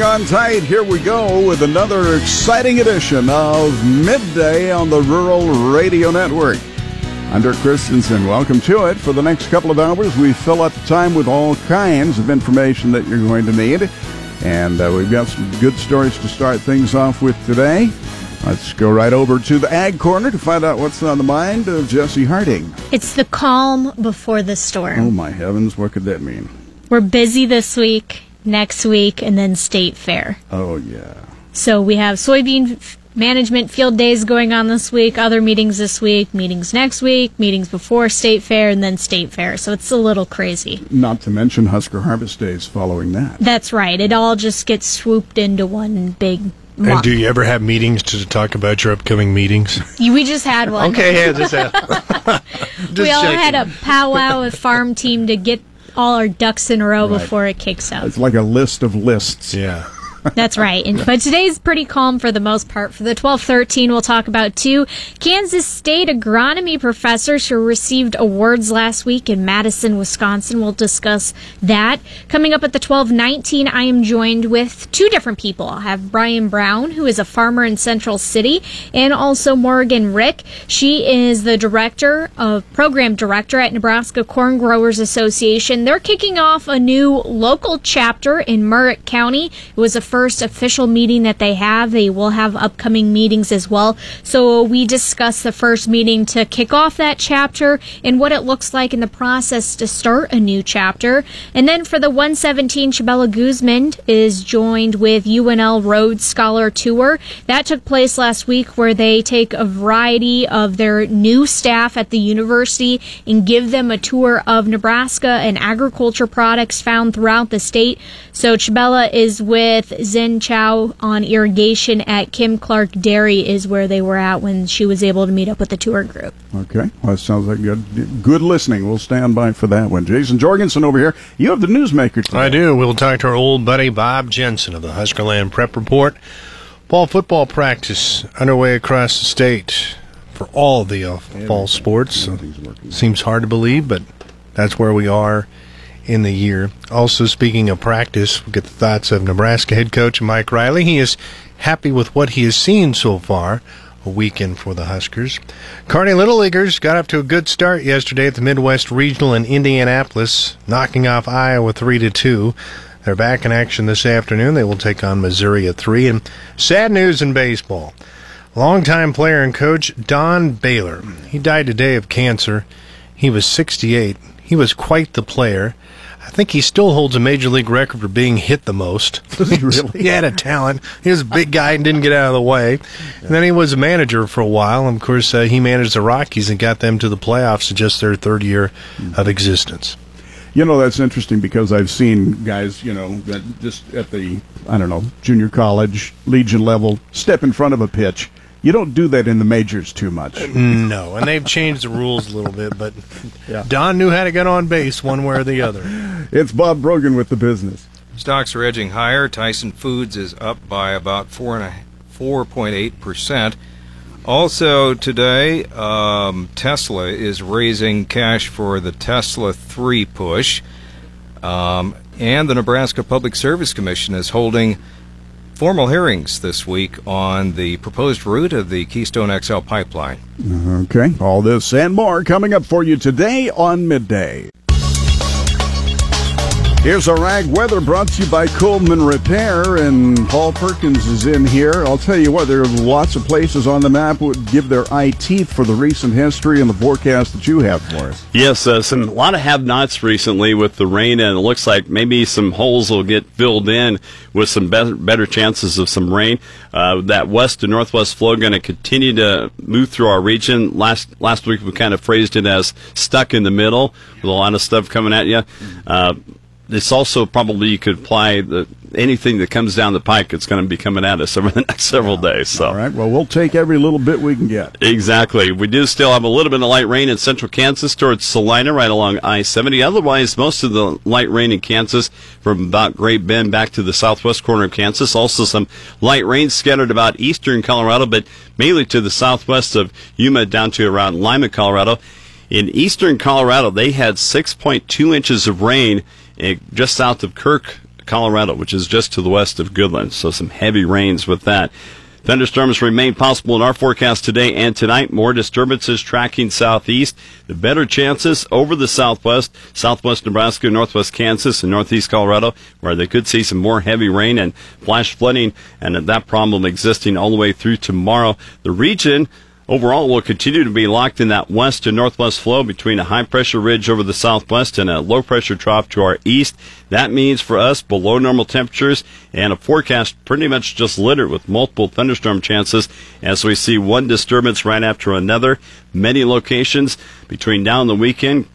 Hang on tight. Here we go with another exciting edition of Midday on the Rural Radio Network. I'm Dirk Christensen. Welcome to it. For the next couple of hours, we fill up the time with all kinds of information that you're going to need. And uh, we've got some good stories to start things off with today. Let's go right over to the Ag Corner to find out what's on the mind of Jesse Harding. It's the calm before the storm. Oh, my heavens, what could that mean? We're busy this week, next week, and then state fair. Oh, yeah. So we have soybean f- management field days going on this week, other meetings this week, meetings next week, meetings before state fair, and then state fair. So it's a little crazy. Not to mention Husker Harvest Days following that. That's right. It all just gets swooped into one big And do you ever have meetings to talk about your upcoming meetings? we just had one. okay, yeah, just, uh, just we all checking. had a powwow with farm team to get all our ducks in a row Right. before it kicks out. It's like a list of lists. Yeah. That's right. And, but today's pretty calm for the most part. For the 1213, we'll talk about two Kansas State agronomy professors who received awards last week in Madison, Wisconsin. We'll discuss that. Coming up at the 1219, I am joined with two different people. I'll have Brian Brown, who is a farmer in Central City, and also Morgan Rick. She is the director of program director at Nebraska Corn Growers Association. They're kicking off a new local chapter in Merrick County. It was the first official meeting that they have. They will have upcoming meetings as well. So we discussed the first meeting to kick off that chapter and what it looks like in the process to start a new chapter. And then for the 117, Chabela Guzman is joined with UNL Roads Scholar Tour. That took place last week where they take a variety of their new staff at the university and give them a tour of Nebraska and agriculture products found throughout the state. So Chabela is with Xin Qiao on irrigation at Kim Clark Dairy is where they were at when she was able to meet up with the tour group. Okay. Well, that sounds like good, good listening. We'll stand by for that one. Jason Jorgensen over here. You have the newsmaker today. I do. We'll talk to our old buddy Bob Jensen of the Huskerland Prep Report. Fall football practice underway across the state for all the uh, fall sports. Nothing's. Seems hard to believe, but that's where we are in the year. Also, speaking of practice, we'll get the thoughts of Nebraska head coach Mike Riley. He is happy with what he has seen so far. A weekend for the Huskers. Kearney Little Leaguers got up to a good start yesterday at the Midwest Regional in Indianapolis, knocking off Iowa three to two. They're back in action this afternoon. They will take on Missouri at three. And sad news in baseball. Longtime player and coach Don Baylor. He died today of cancer. He was 68. He was quite the player. I think he still holds a major league record for being hit the most. He really? he had a talent. He was a big guy and didn't get out of the way. And then he was a manager for a while. And of course, uh, he managed the Rockies and got them to the playoffs in just their third year of existence. You know, that's interesting because I've seen guys, you know, that just at the, I don't know, junior college, legion level, step in front of a pitch. You don't do that in the majors too much. No, and they've changed the rules a little bit, but Yeah. Don knew how to get on base one way or the other. It's Bob Brogan with the business. Stocks are edging higher. Tyson Foods is up by about four and a four point eight percent. Also today, um, Tesla is raising cash for the Tesla Three push, um, and the Nebraska Public Service Commission is holding formal hearings this week on the proposed route of the Keystone XL pipeline. Okay. All this and more coming up for you today on Midday. Here's a rag weather brought to you by Coleman Repair, and Paul Perkins is in here. I'll tell you what, there are lots of places on the map would give their eye teeth for the recent history and the forecast that you have for us. Yes, uh, some a lot of have-nots recently with the rain, and it looks like maybe some holes will get filled in with some better, better chances of some rain. Uh, that west to northwest flow going to continue to move through our region. Last last week we kind of phrased it as stuck in the middle with a lot of stuff coming at you. Uh, it's also probably you could apply the anything that comes down the pike. It's going to be coming at us over the next several days. So. All right. Well, we'll take every little bit we can get. Exactly. We do still have a little bit of light rain in central Kansas towards Salina, right along I 70. Otherwise, most of the light rain in Kansas from about Great Bend back to the southwest corner of Kansas. Also, some light rain scattered about eastern Colorado, but mainly to the southwest of Yuma down to around Limon, Colorado. In eastern Colorado, they had 6.2 inches of rain Eh, just south of Kirk, Colorado, which is just to the west of Goodland. So some heavy rains with that. Thunderstorms remain possible in our forecast today and tonight. More disturbances tracking southeast. The better chances over the southwest, southwest Nebraska, northwest Kansas, and northeast Colorado, where they could see some more heavy rain and flash flooding, and that problem existing all the way through tomorrow. The region Overall, we'll continue to be locked in that west to northwest flow between a high pressure ridge over the southwest and a low pressure trough to our east. That means for us below normal temperatures and a forecast pretty much just littered with multiple thunderstorm chances as we see one disturbance right after another. Many locations between now and the weekend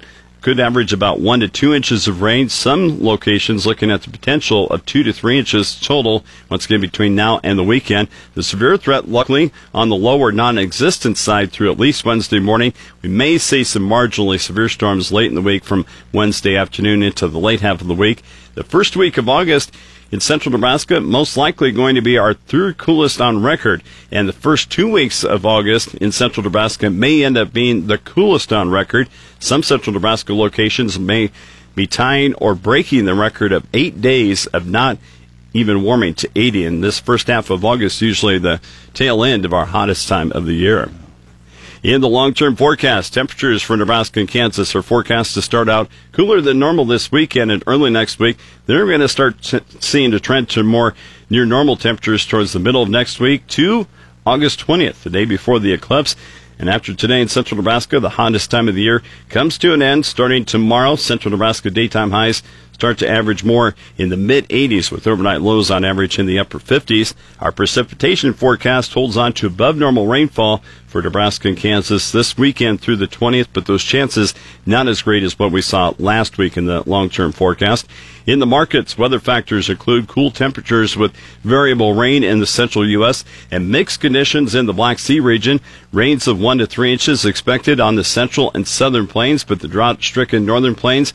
could average about one to two inches of rain. Some locations looking at the potential of two to three inches total once again between now and the weekend. The severe threat, luckily, on the lower non-existent side through at least Wednesday morning. We may see some marginally severe storms late in the week from Wednesday afternoon into the late half of the week. The first week of August in central Nebraska, most likely going to be our third coolest on record. And the first two weeks of August in central Nebraska may end up being the coolest on record. Some central Nebraska locations may be tying or breaking the record of eight days of not even warming to 80. in this first half of August, usually the tail end of our hottest time of the year. In the long term forecast, temperatures for Nebraska and Kansas are forecast to start out cooler than normal this weekend and early next week. They're going to start seeing a trend to more near normal temperatures towards the middle of next week to August 20th, the day before the eclipse. And after today in central Nebraska, the hottest time of the year comes to an end starting tomorrow. Central Nebraska daytime highs start to average more in the mid 80s with overnight lows on average in the upper 50s. Our precipitation forecast holds on to above normal rainfall for Nebraska and Kansas this weekend through the 20th, but those chances not as great as what we saw last week in the long-term forecast. In the markets, weather factors include cool temperatures with variable rain in the central U.S. and mixed conditions in the Black Sea region. Rains of 1 to 3 inches expected on the central and southern plains, but the drought-stricken northern plains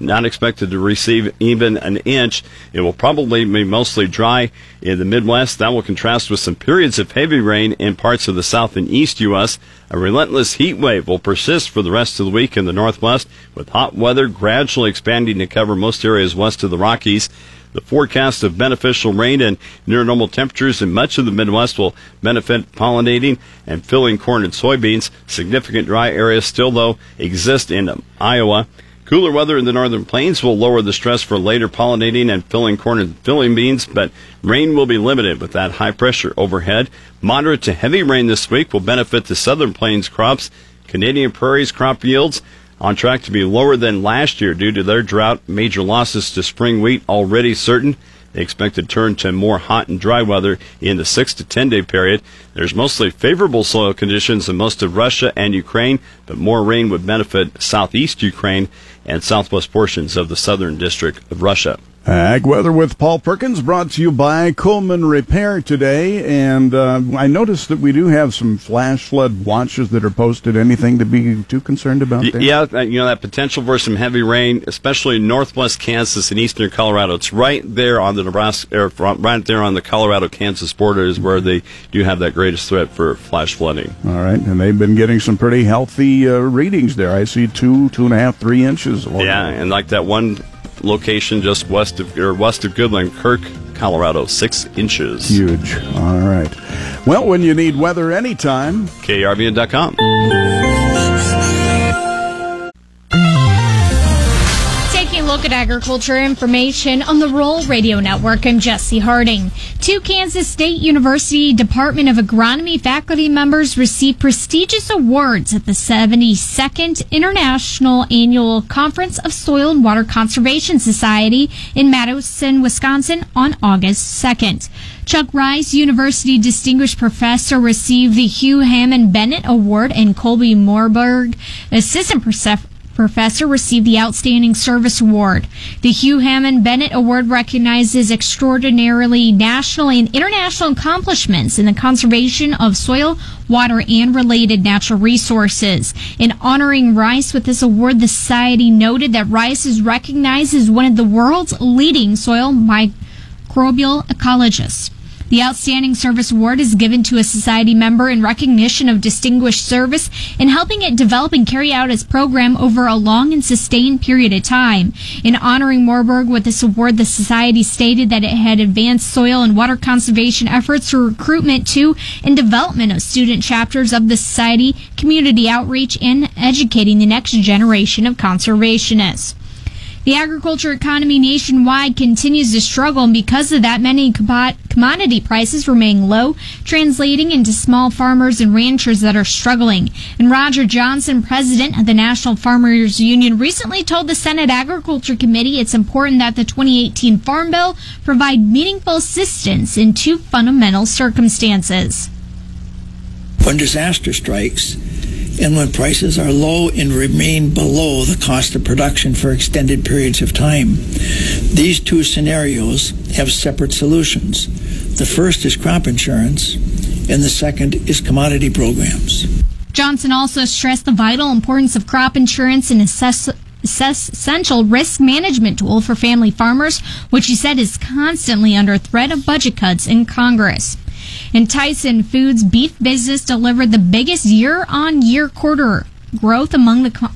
not expected to receive even an inch. It will probably be mostly dry in the Midwest. That will contrast with some periods of heavy rain in parts of the south and east U.S. A relentless heat wave will persist for the rest of the week in the Northwest, with hot weather gradually expanding to cover most areas west of the Rockies. The forecast of beneficial rain and near normal temperatures in much of the Midwest will benefit pollinating and filling corn and soybeans. Significant dry areas still, though, exist in Iowa. Cooler weather in the northern plains will lower the stress for later pollinating and filling corn and filling beans, but rain will be limited with that high pressure overhead. Moderate to heavy rain this week will benefit the southern plains crops. Canadian prairies crop yields on track to be lower than last year due to their drought. Major losses to spring wheat already certain. They expect to turn to more hot and dry weather in the 6 to 10 day period. There's mostly favorable soil conditions in most of Russia and Ukraine, but more rain would benefit southeast Ukraine and southwest portions of the southern district of Russia. Ag weather with Paul Perkins brought to you by Coleman Repair today. And uh, I noticed that we do have some flash flood watches that are posted. Anything to be too concerned about there? Yeah, uh, you know, that potential for some heavy rain, especially northwest Kansas and eastern Colorado. It's right there on the Nebraska, right there on the Colorado Kansas border is where they do have that greatest threat for flash flooding. All right. And they've been getting some pretty healthy uh, readings there. I see two, two and a half, three inches. Yeah, and like that one location just west of or west of Goodland, Kirk, Colorado, six inches. Huge. All right. Well, when you need weather anytime, KRVN.com. look at agriculture information on the Rural Radio Network. I'm Jesse Harding. Two Kansas State University Department of Agronomy faculty members received prestigious awards at the 72nd International Annual Conference of Soil and Water Conservation Society in Madison, Wisconsin on August 2nd. Chuck Rice, University Distinguished Professor, received the Hugh Hammond Bennett Award, and Colby Moorberg, Assistant Professor professor received the Outstanding Service Award. The Hugh Hammond Bennett Award recognizes extraordinarily national and international accomplishments in the conservation of soil, water, and related natural resources. In honoring Rice with this award, the Society noted that Rice is recognized as one of the world's leading soil microbial ecologists. The Outstanding Service Award is given to a society member in recognition of distinguished service in helping it develop and carry out its program over a long and sustained period of time. In honoring Moorberg with this award, the society stated that it had advanced soil and water conservation efforts through recruitment to and development of student chapters of the society, community outreach, and educating the next generation of conservationists. The agriculture economy nationwide continues to struggle, and because of that, many commodity prices remain low, translating into small farmers and ranchers that are struggling. And Roger Johnson, president of the National Farmers Union, recently told the Senate Agriculture Committee it's important that the 2018 Farm Bill provide meaningful assistance in two fundamental circumstances. When disaster strikes, and when prices are low and remain below the cost of production for extended periods of time. These two scenarios have separate solutions. The first is crop insurance, and the second is commodity programs. Johnson also stressed the vital importance of crop insurance and assess essential risk management tool for family farmers, which he said is constantly under threat of budget cuts in Congress. And Tyson Foods beef business delivered the biggest year on year quarter growth among the co-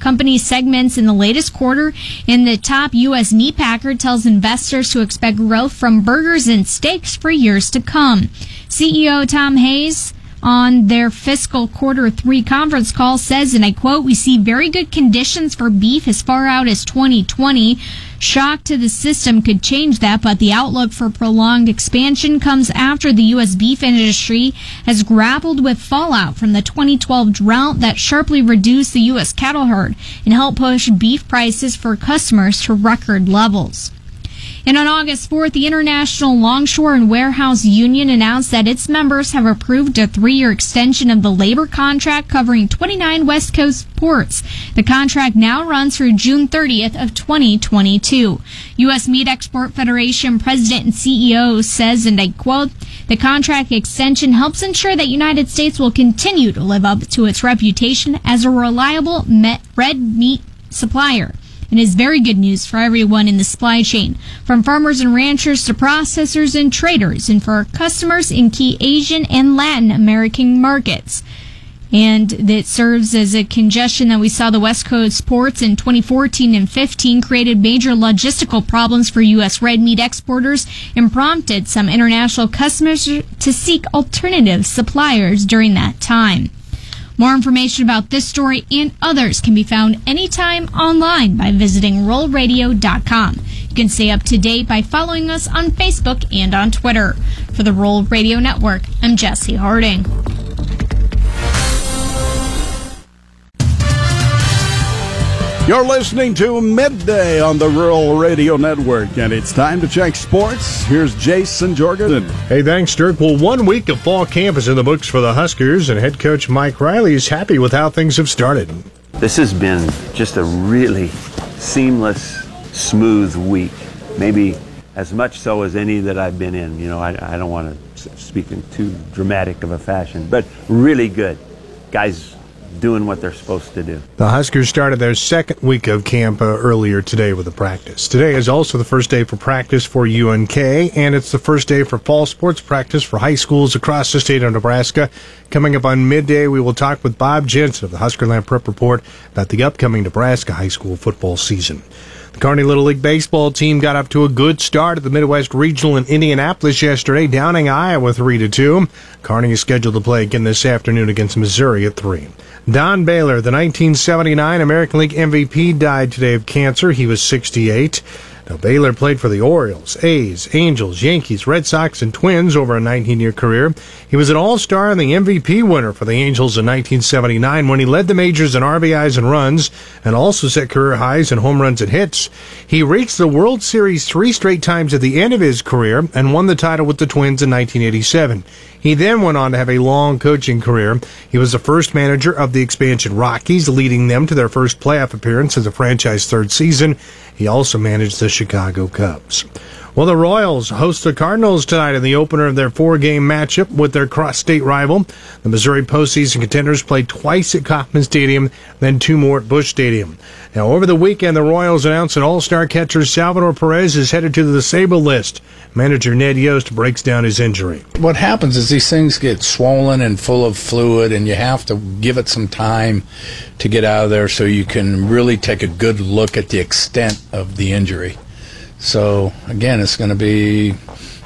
company's segments in the latest quarter. And the top U.S. meat packer tells investors to expect growth from burgers and steaks for years to come. CEO Tom Hayes on their fiscal quarter three conference call says, and I quote, we see very good conditions for beef as far out as 2020. Shock to the system could change that, but the outlook for prolonged expansion comes after the U.S. beef industry has grappled with fallout from the 2012 drought that sharply reduced the U.S. cattle herd and helped push beef prices for customers to record levels. And on August 4th, the International Longshore and Warehouse Union announced that its members have approved a three-year extension of the labor contract covering 29 West Coast ports. The contract now runs through June 30th of 2022. U.S. Meat Export Federation President and CEO says, and I quote, the contract extension helps ensure that United States will continue to live up to its reputation as a reliable red meat supplier and is very good news for everyone in the supply chain, from farmers and ranchers to processors and traders, and for our customers in key Asian and Latin American markets. And that serves as a congestion that we saw the West Coast ports in 2014 and 15 created major logistical problems for U.S. red meat exporters and prompted some international customers to seek alternative suppliers during that time. More information about this story and others can be found anytime online by visiting ruralradio.com. You can stay up to date by following us on Facebook and on Twitter. For the Rural Radio Network, I'm Jesse Harding. You're listening to Midday on the Rural Radio Network, and it's time to check sports. Here's Jason Jorgensen. Hey, thanks, Dirk. Well, one week of fall camp is in the books for the Huskers, and head coach Mike Riley is happy with how things have started. This has been just a really seamless, smooth week. Maybe as much so as any that I've been in. You know, I, I don't want to speak in too dramatic of a fashion, but really good. Guys doing what they're supposed to do. The Huskers started their second week of camp uh, earlier today with a practice. Today is also the first day for practice for UNK, and it's the first day for fall sports practice for high schools across the state of Nebraska. Coming up on midday, we will talk with Bob Jensen of the Huskerland Prep Report about the upcoming Nebraska high school football season. The Kearney Little League baseball team got up to a good start at the Midwest Regional in Indianapolis yesterday, downing Iowa 3 to 2. Kearney is scheduled to play again this afternoon against Missouri at 3. Don Baylor, the 1979 American League MVP, died today of cancer. He was 68. Now, Baylor played for the Orioles, A's, Angels, Yankees, Red Sox, and Twins over a 19 year career. He was an All Star and the MVP winner for the Angels in 1979 when he led the majors in RBIs and runs and also set career highs in home runs and hits. He reached the World Series three straight times at the end of his career and won the title with the Twins in 1987. He then went on to have a long coaching career. He was the first manager of the expansion Rockies, leading them to their first playoff appearance as a franchise third season. He also managed the Chicago Cubs. Well, the Royals host the Cardinals tonight in the opener of their four-game matchup with their cross-state rival. The Missouri postseason contenders play twice at Kauffman Stadium, then two more at Busch Stadium. Now, over the weekend, the Royals announced that All-Star catcher Salvador Perez is headed to the disabled list. Manager Ned Yost breaks down his injury. What happens is these things get swollen and full of fluid, and you have to give it some time to get out of there so you can really take a good look at the extent of the injury. So again, it's going to be,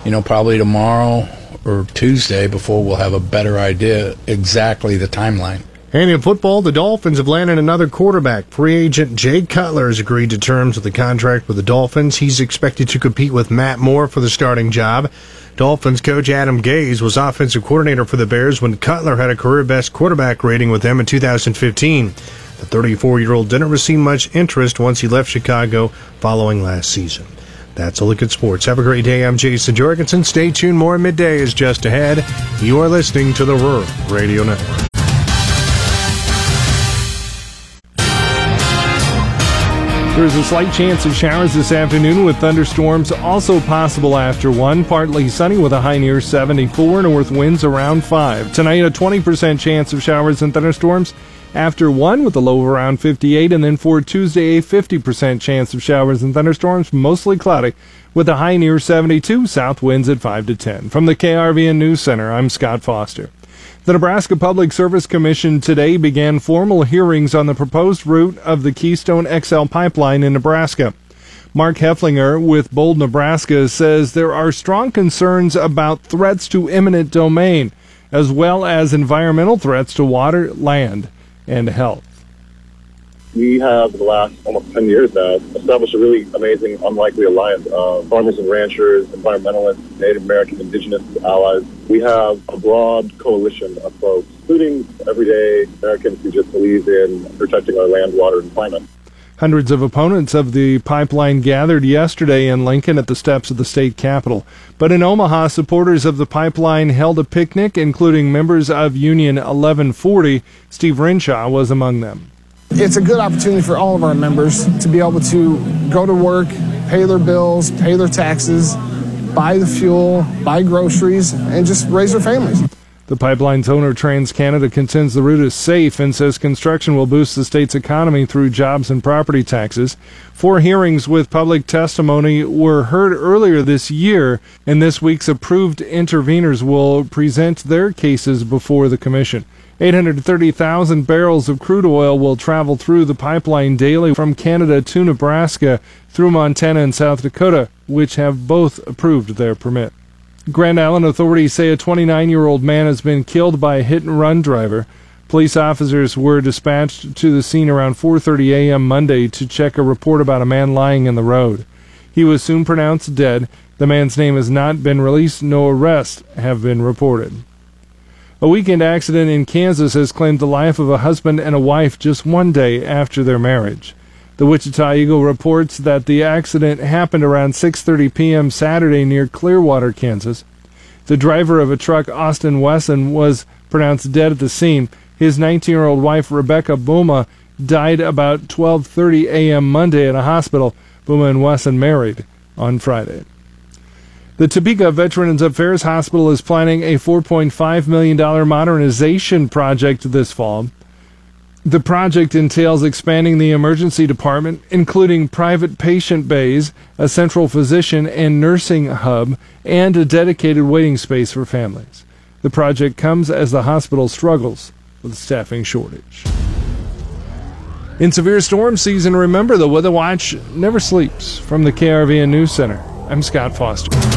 you know, probably tomorrow or Tuesday before we'll have a better idea exactly the timeline. And in football, the Dolphins have landed another quarterback. Free agent Jay Cutler has agreed to terms of the contract with the Dolphins. He's expected to compete with Matt Moore for the starting job. Dolphins coach Adam Gase was offensive coordinator for the Bears when Cutler had a career best quarterback rating with them in 2015. The 34 year old didn't receive much interest once he left Chicago following last season. That's a look at sports. Have a great day. I'm Jason Jorgensen. Stay tuned. More midday is just ahead. You are listening to the Rural Radio Network. There's a slight chance of showers this afternoon with thunderstorms also possible after 1. Partly sunny with a high near 74, north winds around 5. Tonight, a 20% chance of showers and thunderstorms after 1 with a low of around 58, and then for Tuesday, a 50% chance of showers and thunderstorms, mostly cloudy, with a high near 72, south winds at 5 to 10. From the KRVN News Center, I'm Scott Foster. The Nebraska Public Service Commission today began formal hearings on the proposed route of the Keystone XL pipeline in Nebraska. Mark Hefflinger with Bold, Nebraska says there are strong concerns about threats to eminent domain, as well as environmental threats to water, land, and health. We have, the last almost 10 years now, established a really amazing, unlikely alliance of farmers and ranchers, environmentalists, Native American, indigenous allies. We have a broad coalition of folks, including everyday Americans who just believe in protecting our land, water, and climate. Hundreds of opponents of the pipeline gathered yesterday in Lincoln at the steps of the state capitol. But in Omaha, supporters of the pipeline held a picnic, including members of Union 1140. Steve Renshaw was among them. It's a good opportunity for all of our members to be able to go to work, pay their bills, pay their taxes, buy the fuel, buy groceries, and just raise their families. The pipeline's owner, TransCanada, contends the route is safe and says construction will boost the state's economy through jobs and property taxes. Four hearings with public testimony were heard earlier this year, and this week's approved interveners will present their cases before the commission. 830,000 barrels of crude oil will travel through the pipeline daily from Canada to Nebraska through Montana and South Dakota, which have both approved their permit. Grand Island authorities say a 29 year old man has been killed by a hit and run driver. Police officers were dispatched to the scene around 4:30 a.m. Monday to check a report about a man lying in the road. He was soon pronounced dead. The man's name has not been released. No arrests have been reported. A weekend accident in Kansas has claimed the life of a husband and a wife just one day after their marriage. The Wichita Eagle reports that the accident happened around 6:30 p.m. Saturday near Clearwater, Kansas. The driver of a truck, Austin Wesson, was pronounced dead at the scene. His 19-year-old wife, Rebecca Buma, died about 12:30 a.m. Monday at a hospital. Buma and Wesson married on Friday. The Topeka Veterans Affairs Hospital is planning a $4.5 million modernization project this fall. The project entails expanding the emergency department, including private patient bays, a central physician and nursing hub, and a dedicated waiting space for families. The project comes as the hospital struggles with staffing shortage. In severe storm season, remember the Weather Watch never sleeps. From the KRVN News Center, I'm Scott Foster.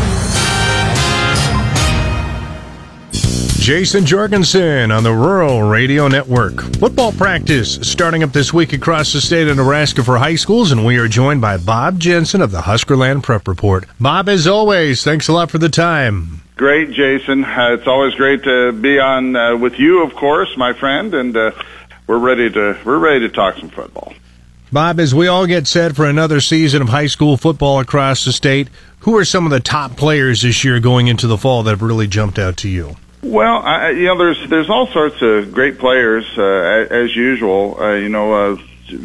Jason Jorgensen on the Rural Radio Network. Football practice starting up this week across the state of Nebraska for high schools, and we are joined by Bob Jensen of the Huskerland Prep Report. Bob, as always, thanks a lot for the time. Great, Jason. Uh, it's always great to be on uh, with you, of course, my friend, and uh, we're ready to we're ready to talk some football. Bob, as we all get set for another season of high school football across the state, who are some of the top players this year going into the fall that have really jumped out to you? Well, I, you know, there's there's all sorts of great players uh, as usual. Uh, you know, uh,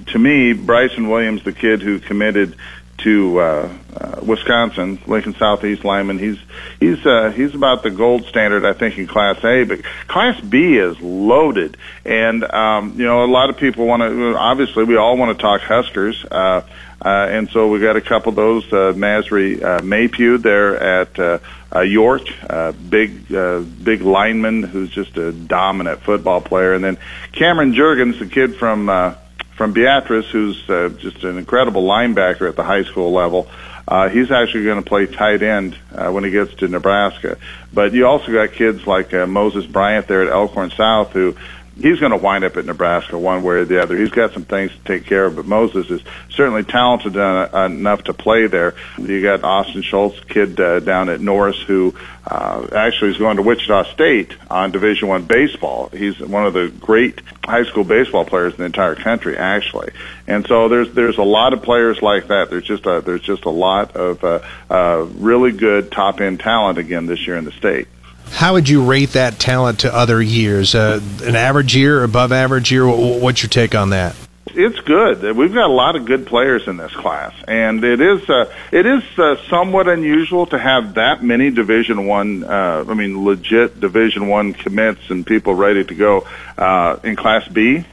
to me, Bryson Williams, the kid who committed to uh, uh, Wisconsin, Lincoln Southeast lineman. He's he's uh, he's about the gold standard, I think, in Class A. But Class B is loaded, and um, you know a lot of people want to. Obviously, we all want to talk Huskers. Uh, uh, and so we got a couple of those. Uh, Masry uh, Maypew there at uh, uh, York, uh, big uh, big lineman who's just a dominant football player, and then Cameron Jurgens, the kid from uh, from Beatrice, who's uh, just an incredible linebacker at the high school level. Uh, he's actually going to play tight end uh, when he gets to Nebraska. But you also got kids like uh, Moses Bryant there at Elkhorn South, who he's going to wind up at Nebraska one way or the other. He's got some things to take care of, but Moses is certainly talented enough to play there. You got Austin Schultz, kid uh, down at Norris, who uh, actually is going to Wichita State on Division One baseball. He's one of the great high school baseball players in the entire country, actually. And so there's there's a lot of players like that. There's just a, there's just a lot of uh, uh, really good top end talent again this year in the state. How would you rate that talent to other years? Uh, an average year, above average year? What's your take on that? It's good. We've got a lot of good players in this class, and it is uh, it is uh, somewhat unusual to have that many Division One. Uh, I mean, legit Division One commits and people ready to go uh, in Class B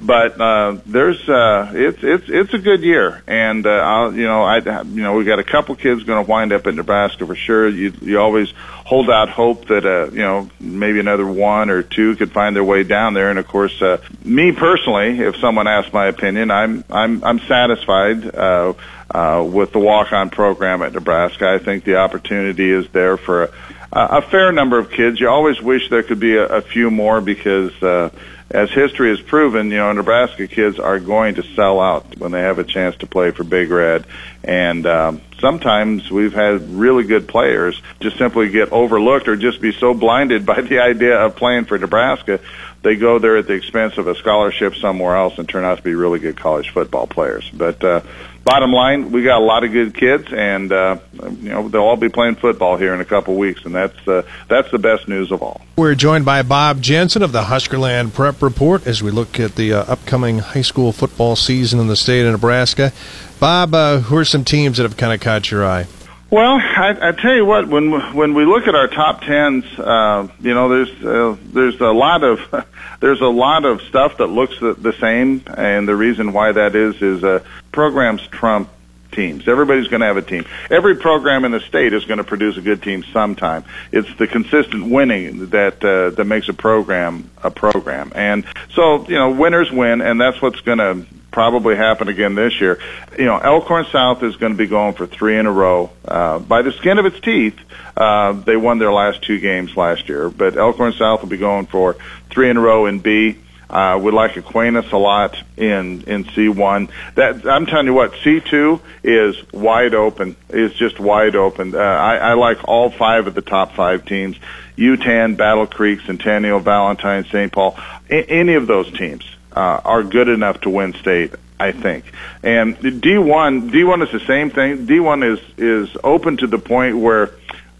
but uh, there's uh, it's it's it's a good year, and uh, I'll, you know I you know we got a couple kids going to wind up in Nebraska for sure. You you always hold out hope that uh, you know maybe another one or two could find their way down there, and of course, uh, me personally, if someone asks my opinion, I'm I'm I'm satisfied. Uh, uh, with the walk-on program at Nebraska, I think the opportunity is there for a, a fair number of kids. You always wish there could be a, a few more because uh, as history has proven, you know, Nebraska kids are going to sell out when they have a chance to play for Big Red. And um, sometimes we've had really good players just simply get overlooked or just be so blinded by the idea of playing for Nebraska, they go there at the expense of a scholarship somewhere else and turn out to be really good college football players. But uh, bottom line, we got a lot of good kids, and uh, you know they'll all be playing football here in a couple weeks, and that's uh, that's the best news of all. We're joined by Bob Jensen of the Huskerland Prep Report as we look at the uh, upcoming high school football season in the state of Nebraska. Bob, uh, who are some teams that have kind of caught your eye? Well, I, I tell you what, when when we look at our top tens, uh, you know, there's uh, there's a lot of there's a lot of stuff that looks the, the same, and the reason why that is is uh, programs trump teams. Everybody's going to have a team. Every program in the state is going to produce a good team sometime. It's the consistent winning that uh, that makes a program a program. And so, you know, winners win, and that's what's going to probably happen again this year. You know, Elkhorn South is going to be going for three in a row uh, by the skin of its teeth. Uh, they won their last two games last year, but Elkhorn South will be going for three in a row in B. Uh, would like Aquinas a lot in in C1. That I'm telling you what, C2 is wide open. Is just wide open. Uh, I, I like all five of the top five teams: Yutan, Battle Creek, Centennial, Valentine, St. Paul. A- any of those teams uh, are good enough to win state. I think. And D1, D1 is the same thing. D1 is is open to the point where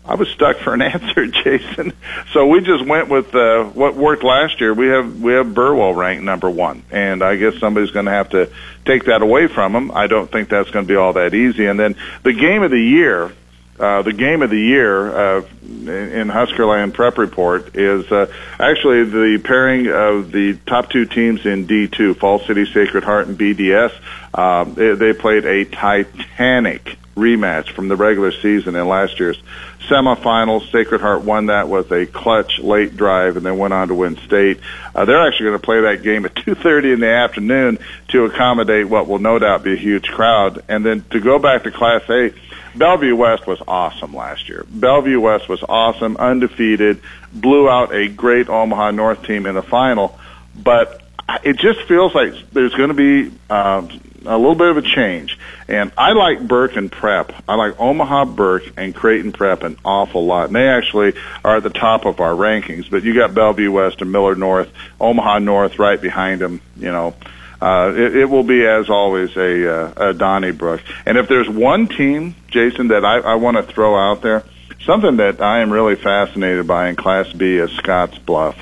I was stuck for an answer, Jason. So we just went with uh, what worked last year. We have we have Burwell ranked number one, and I guess somebody's going to have to take that away from them. I don't think that's going to be all that easy. And then the game of the year uh, the game of the year uh, in Huskerland Prep Report is uh, actually the pairing of the top two teams in D2, Falls City Sacred Heart and BDS. Uh, they, they played a titanic rematch from the regular season in last year's semifinals. Sacred Heart won that with a clutch late drive and then went on to win state. Uh, they're actually going to play that game at 2.30 in the afternoon to accommodate what will no doubt be a huge crowd. And then to go back to Class A, Bellevue West was awesome last year. Bellevue West was awesome, undefeated, blew out a great Omaha North team in the final, but it just feels like there's going to be uh, a little bit of a change. And I like Burke and Prep. I like Omaha Burke and Creighton Prep an awful lot. And they actually are at the top of our rankings. But you got Bellevue West and Millard North, Omaha North right behind them. You know, uh, it, it will be as always a, uh, a Donnybrook. And if there's one team, Jason, that I, I want to throw out there, something that I am really fascinated by in Class B is Scotts Bluff.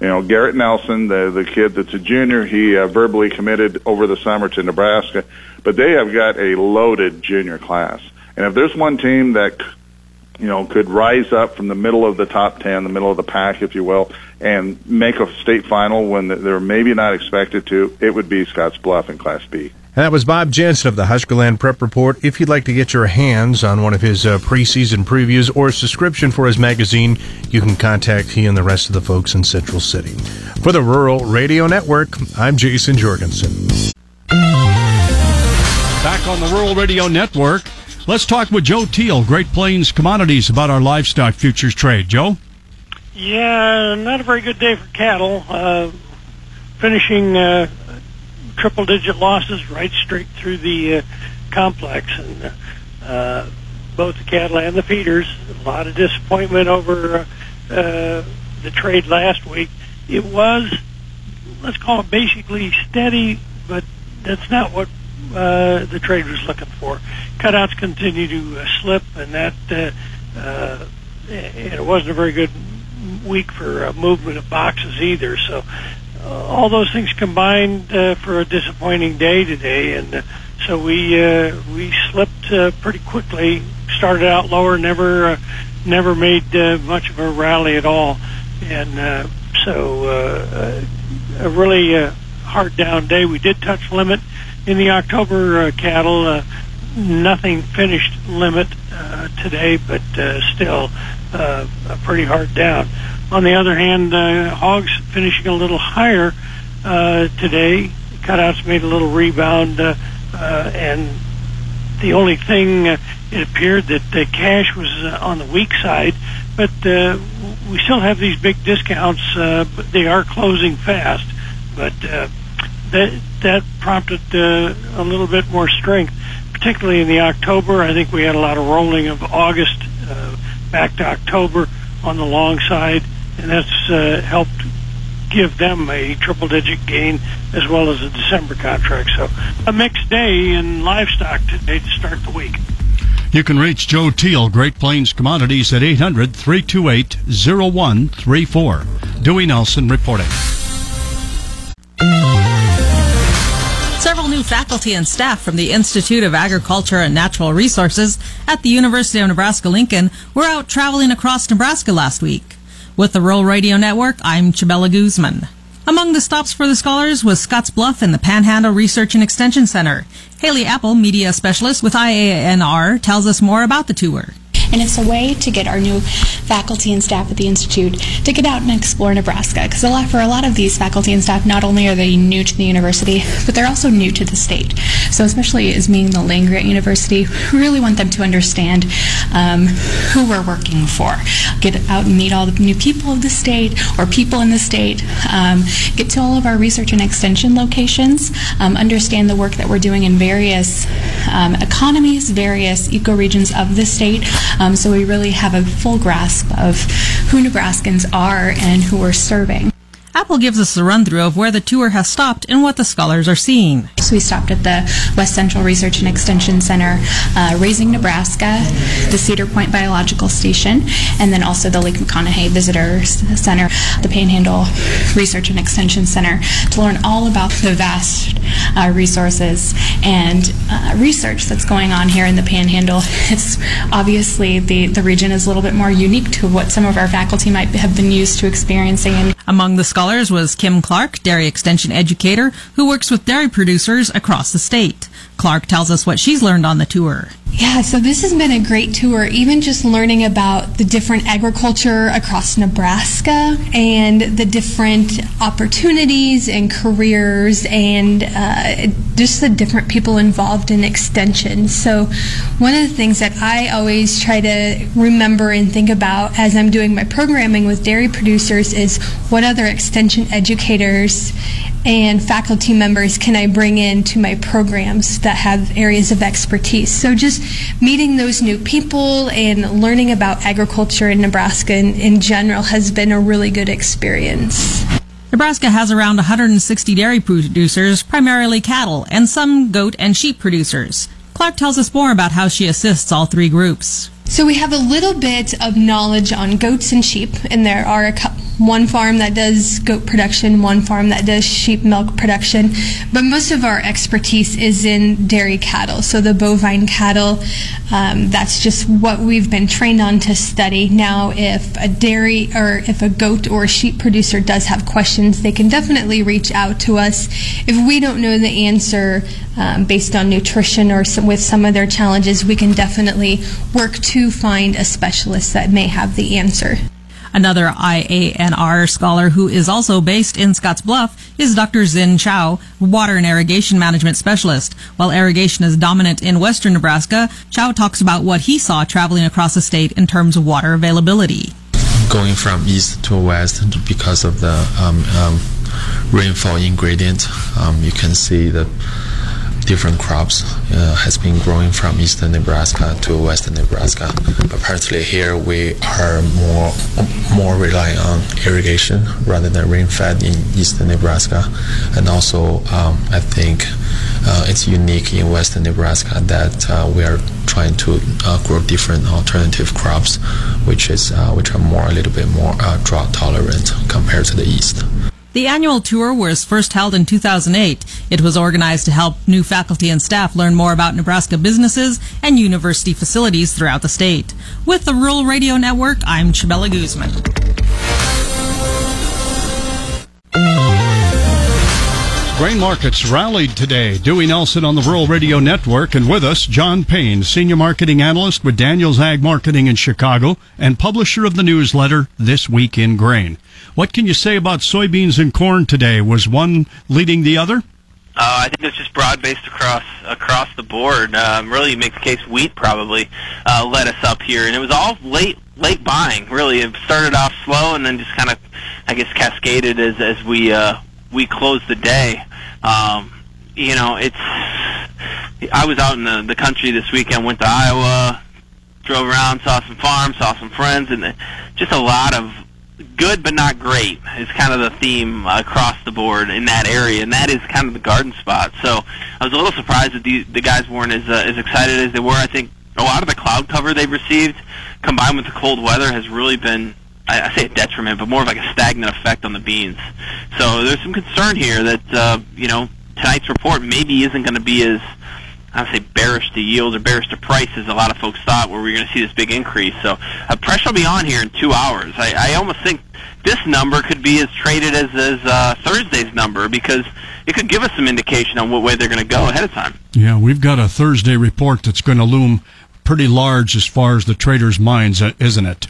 You know, Garrett Nelson, the the kid that's a junior, he uh, verbally committed over the summer to Nebraska, but they have got a loaded junior class. And if there's one team that you know, could rise up from the middle of the top 10, the middle of the pack, if you will, and make a state final when they're maybe not expected to, it would be Scotts Bluff in Class B. And that was Bob Jensen of the Huskerland Prep Report. If you'd like to get your hands on one of his uh, preseason previews or a subscription for his magazine, you can contact he and the rest of the folks in Central City. For the Rural Radio Network, I'm Jason Jorgensen. Back on the Rural Radio Network, let's talk with Joe Teal, Great Plains Commodities, about our livestock futures trade. Joe? Yeah, not a very good day for cattle. Uh, finishing uh, triple digit losses right straight through the uh, complex. And uh, both the cattle and the feeders, a lot of disappointment over uh, the trade last week. It was, let's call it basically steady, but that's not what uh, the trade was looking for. Cutouts continue to uh, slip, and that uh, uh, and it wasn't a very good week for uh, movement of boxes either. So uh, all those things combined uh, for a disappointing day today, and uh, so we uh, we slipped uh, pretty quickly. Started out lower, never uh, never made uh, much of a rally at all, and uh, so uh, a really uh, hard down day. We did touch limit in the October uh, cattle. Uh, nothing finished limit uh, today, but still a pretty hard down. On the other hand, hogs finishing a little higher today. Cutouts made a little rebound, and the only thing uh, it appeared that the cash was uh, on the weak side, but uh, we still have these big discounts. Uh, but they are closing fast, but uh, that that prompted uh, a little bit more strength, particularly in the October. I think we had a lot of rolling of August uh, back to October on the long side, and that's uh, helped give them a triple digit gain as well as a December contract. So a mixed day in livestock today to start the week. You can reach Joe Teal, Great Plains Commodities, at 800 328 0134. Dewey Nelson reporting. New faculty and staff from the Institute of Agriculture and Natural Resources at the University of Nebraska Lincoln were out traveling across Nebraska last week. With the Rural Radio Network, I'm Chabela Guzman. Among the stops for the scholars was Scotts Bluff and the Panhandle Research and Extension Center. Haley Apple, media specialist with IANR, tells us more about the tour. And it's a way to get our new faculty and staff at the Institute to get out and explore Nebraska. Because for a lot of these faculty and staff, not only are they new to the university, but they're also new to the state. So, especially as being the land grant university, we really want them to understand um, who we're working for. Get out and meet all the new people of the state or people in the state. Um, get to all of our research and extension locations. Um, understand the work that we're doing in various um, economies, various ecoregions of the state. Um, so we really have a full grasp of who Nebraskans are and who we're serving. Apple gives us a run through of where the tour has stopped and what the scholars are seeing. So we stopped at the West Central Research and Extension Center, uh, Raising Nebraska, the Cedar Point Biological Station, and then also the Lake McConaughy Visitor Center, the Panhandle Research and Extension Center, to learn all about the vast uh, resources and uh, research that's going on here in the Panhandle. It's obviously the, the region is a little bit more unique to what some of our faculty might have been used to experiencing. Among the scholars was Kim Clark, dairy extension educator who works with dairy producers across the state. Clark tells us what she's learned on the tour. Yeah, so this has been a great tour, even just learning about the different agriculture across Nebraska and the different opportunities and careers and uh, just the different people involved in extension. So, one of the things that I always try to remember and think about as I'm doing my programming with dairy producers is what other extension educators and faculty members can I bring in to my programs that have areas of expertise. So just meeting those new people and learning about agriculture in Nebraska in, in general has been a really good experience. Nebraska has around 160 dairy producers, primarily cattle, and some goat and sheep producers. Clark tells us more about how she assists all three groups. So we have a little bit of knowledge on goats and sheep, and there are one farm that does goat production, one farm that does sheep milk production, but most of our expertise is in dairy cattle. So the bovine cattle, um, that's just what we've been trained on to study. Now, if a dairy or if a goat or a sheep producer does have questions, they can definitely reach out to us. If we don't know the answer um, based on nutrition or some, with some of their challenges, we can definitely work to find a specialist that may have the answer. Another IANR scholar who is also based in Scottsbluff is Dr. Xin Qiao, water and irrigation management specialist. While irrigation is dominant in western Nebraska, Qiao talks about what he saw traveling across the state in terms of water availability. Going from east to west because of the um, um, rainfall ingredient, um, you can see the different crops uh, has been growing from eastern Nebraska to western Nebraska. Apparently here we are more more relying on irrigation rather than rain-fed in eastern Nebraska, and also um, I think uh, it's unique in western Nebraska that uh, we are trying to uh, grow different alternative crops, which is uh, which are more a little bit more uh, drought tolerant compared to the east. The annual tour was first held in 2008. It was organized to help new faculty and staff learn more about Nebraska businesses and university facilities throughout the state. With the Rural Radio Network, I'm Chabela Guzman. Grain markets rallied today. Dewey Nelson on the Rural Radio Network, and with us, John Payne, Senior Marketing Analyst with Daniels Ag Marketing in Chicago and publisher of the newsletter This Week in Grain. What can you say about soybeans and corn today? Was one leading the other? Uh, I think it's just broad based across across the board. Um, really makes the case wheat probably uh, led us up here, and it was all late late buying. Really, it started off slow and then just kind of, I guess, cascaded as as we uh, we closed the day. Um, you know, it's. I was out in the the country this weekend. Went to Iowa, drove around, saw some farms, saw some friends, and just a lot of good but not great is kind of the theme across the board in that area, and that is kind of the garden spot. So I was a little surprised that the the guys weren't as uh, as excited as they were. I think a lot of the cloud cover they've received, combined with the cold weather, has really been I, I say a detriment, but more of like a stagnant effect on the beans. So there's some concern here that uh, you know tonight's report maybe isn't going to be as I would say bearish to yield or bearish to price as a lot of folks thought, where we're going to see this big increase. So uh, pressure will be on here in two hours. I, I almost think this number could be as traded as as uh, Thursday's number because it could give us some indication on what way they're going to go ahead of time. Yeah, we've got a Thursday report that's going to loom pretty large as far as the traders' minds, uh, isn't it?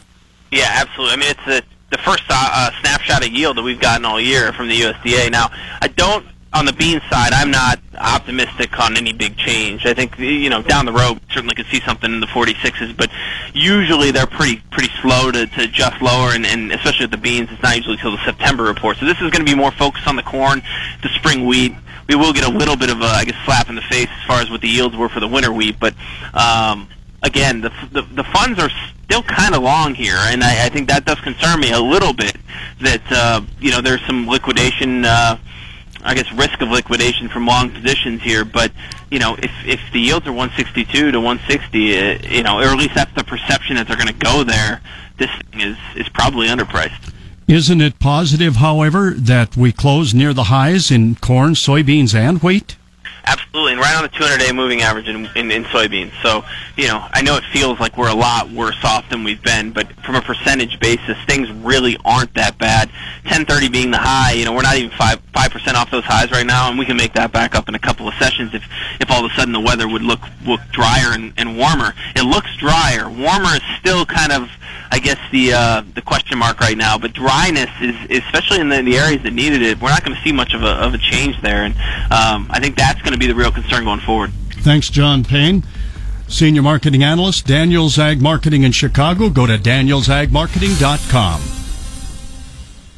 Yeah, absolutely. I mean, it's the the first uh, uh, snapshot of yield that we've gotten all year from the USDA. Now, I don't on the bean side, I'm not optimistic on any big change. I think you know down the road certainly could see something in the 46s, but usually they're pretty pretty slow to, to adjust lower, and, and especially with the beans, it's not usually until the September report. So this is going to be more focused on the corn, the spring wheat. We will get a little bit of a I guess slap in the face as far as what the yields were for the winter wheat, but um, again, the, the the funds are still kind of long here, and I, I think that does concern me a little bit. That uh, you know there's some liquidation. Uh, I guess risk of liquidation from long positions here, but you know if if the yields are 162 to 160, uh, you know, or at least that's the perception that they're going to go there. This thing is is probably underpriced. Isn't it positive, however, that we close near the highs in corn, soybeans, and wheat? Absolutely, and right on the 200-day moving average in, in, in soybeans. So, you know, I know it feels like we're a lot worse off than we've been, but from a percentage basis, things really aren't that bad. 1030 being the high, you know, we're not even five five percent off those highs right now, and we can make that back up in a couple of sessions if if all of a sudden the weather would look look drier and, and warmer. It looks drier. Warmer is still kind of I guess the uh, the question mark right now. But dryness is, especially in the, the areas that needed it, we're not going to see much of a of a change there, and um, I think that's going to be the real concern going forward. Thanks, John Payne. Senior Marketing Analyst, Daniels Ag Marketing in Chicago. Go to danielsagmarketing.com.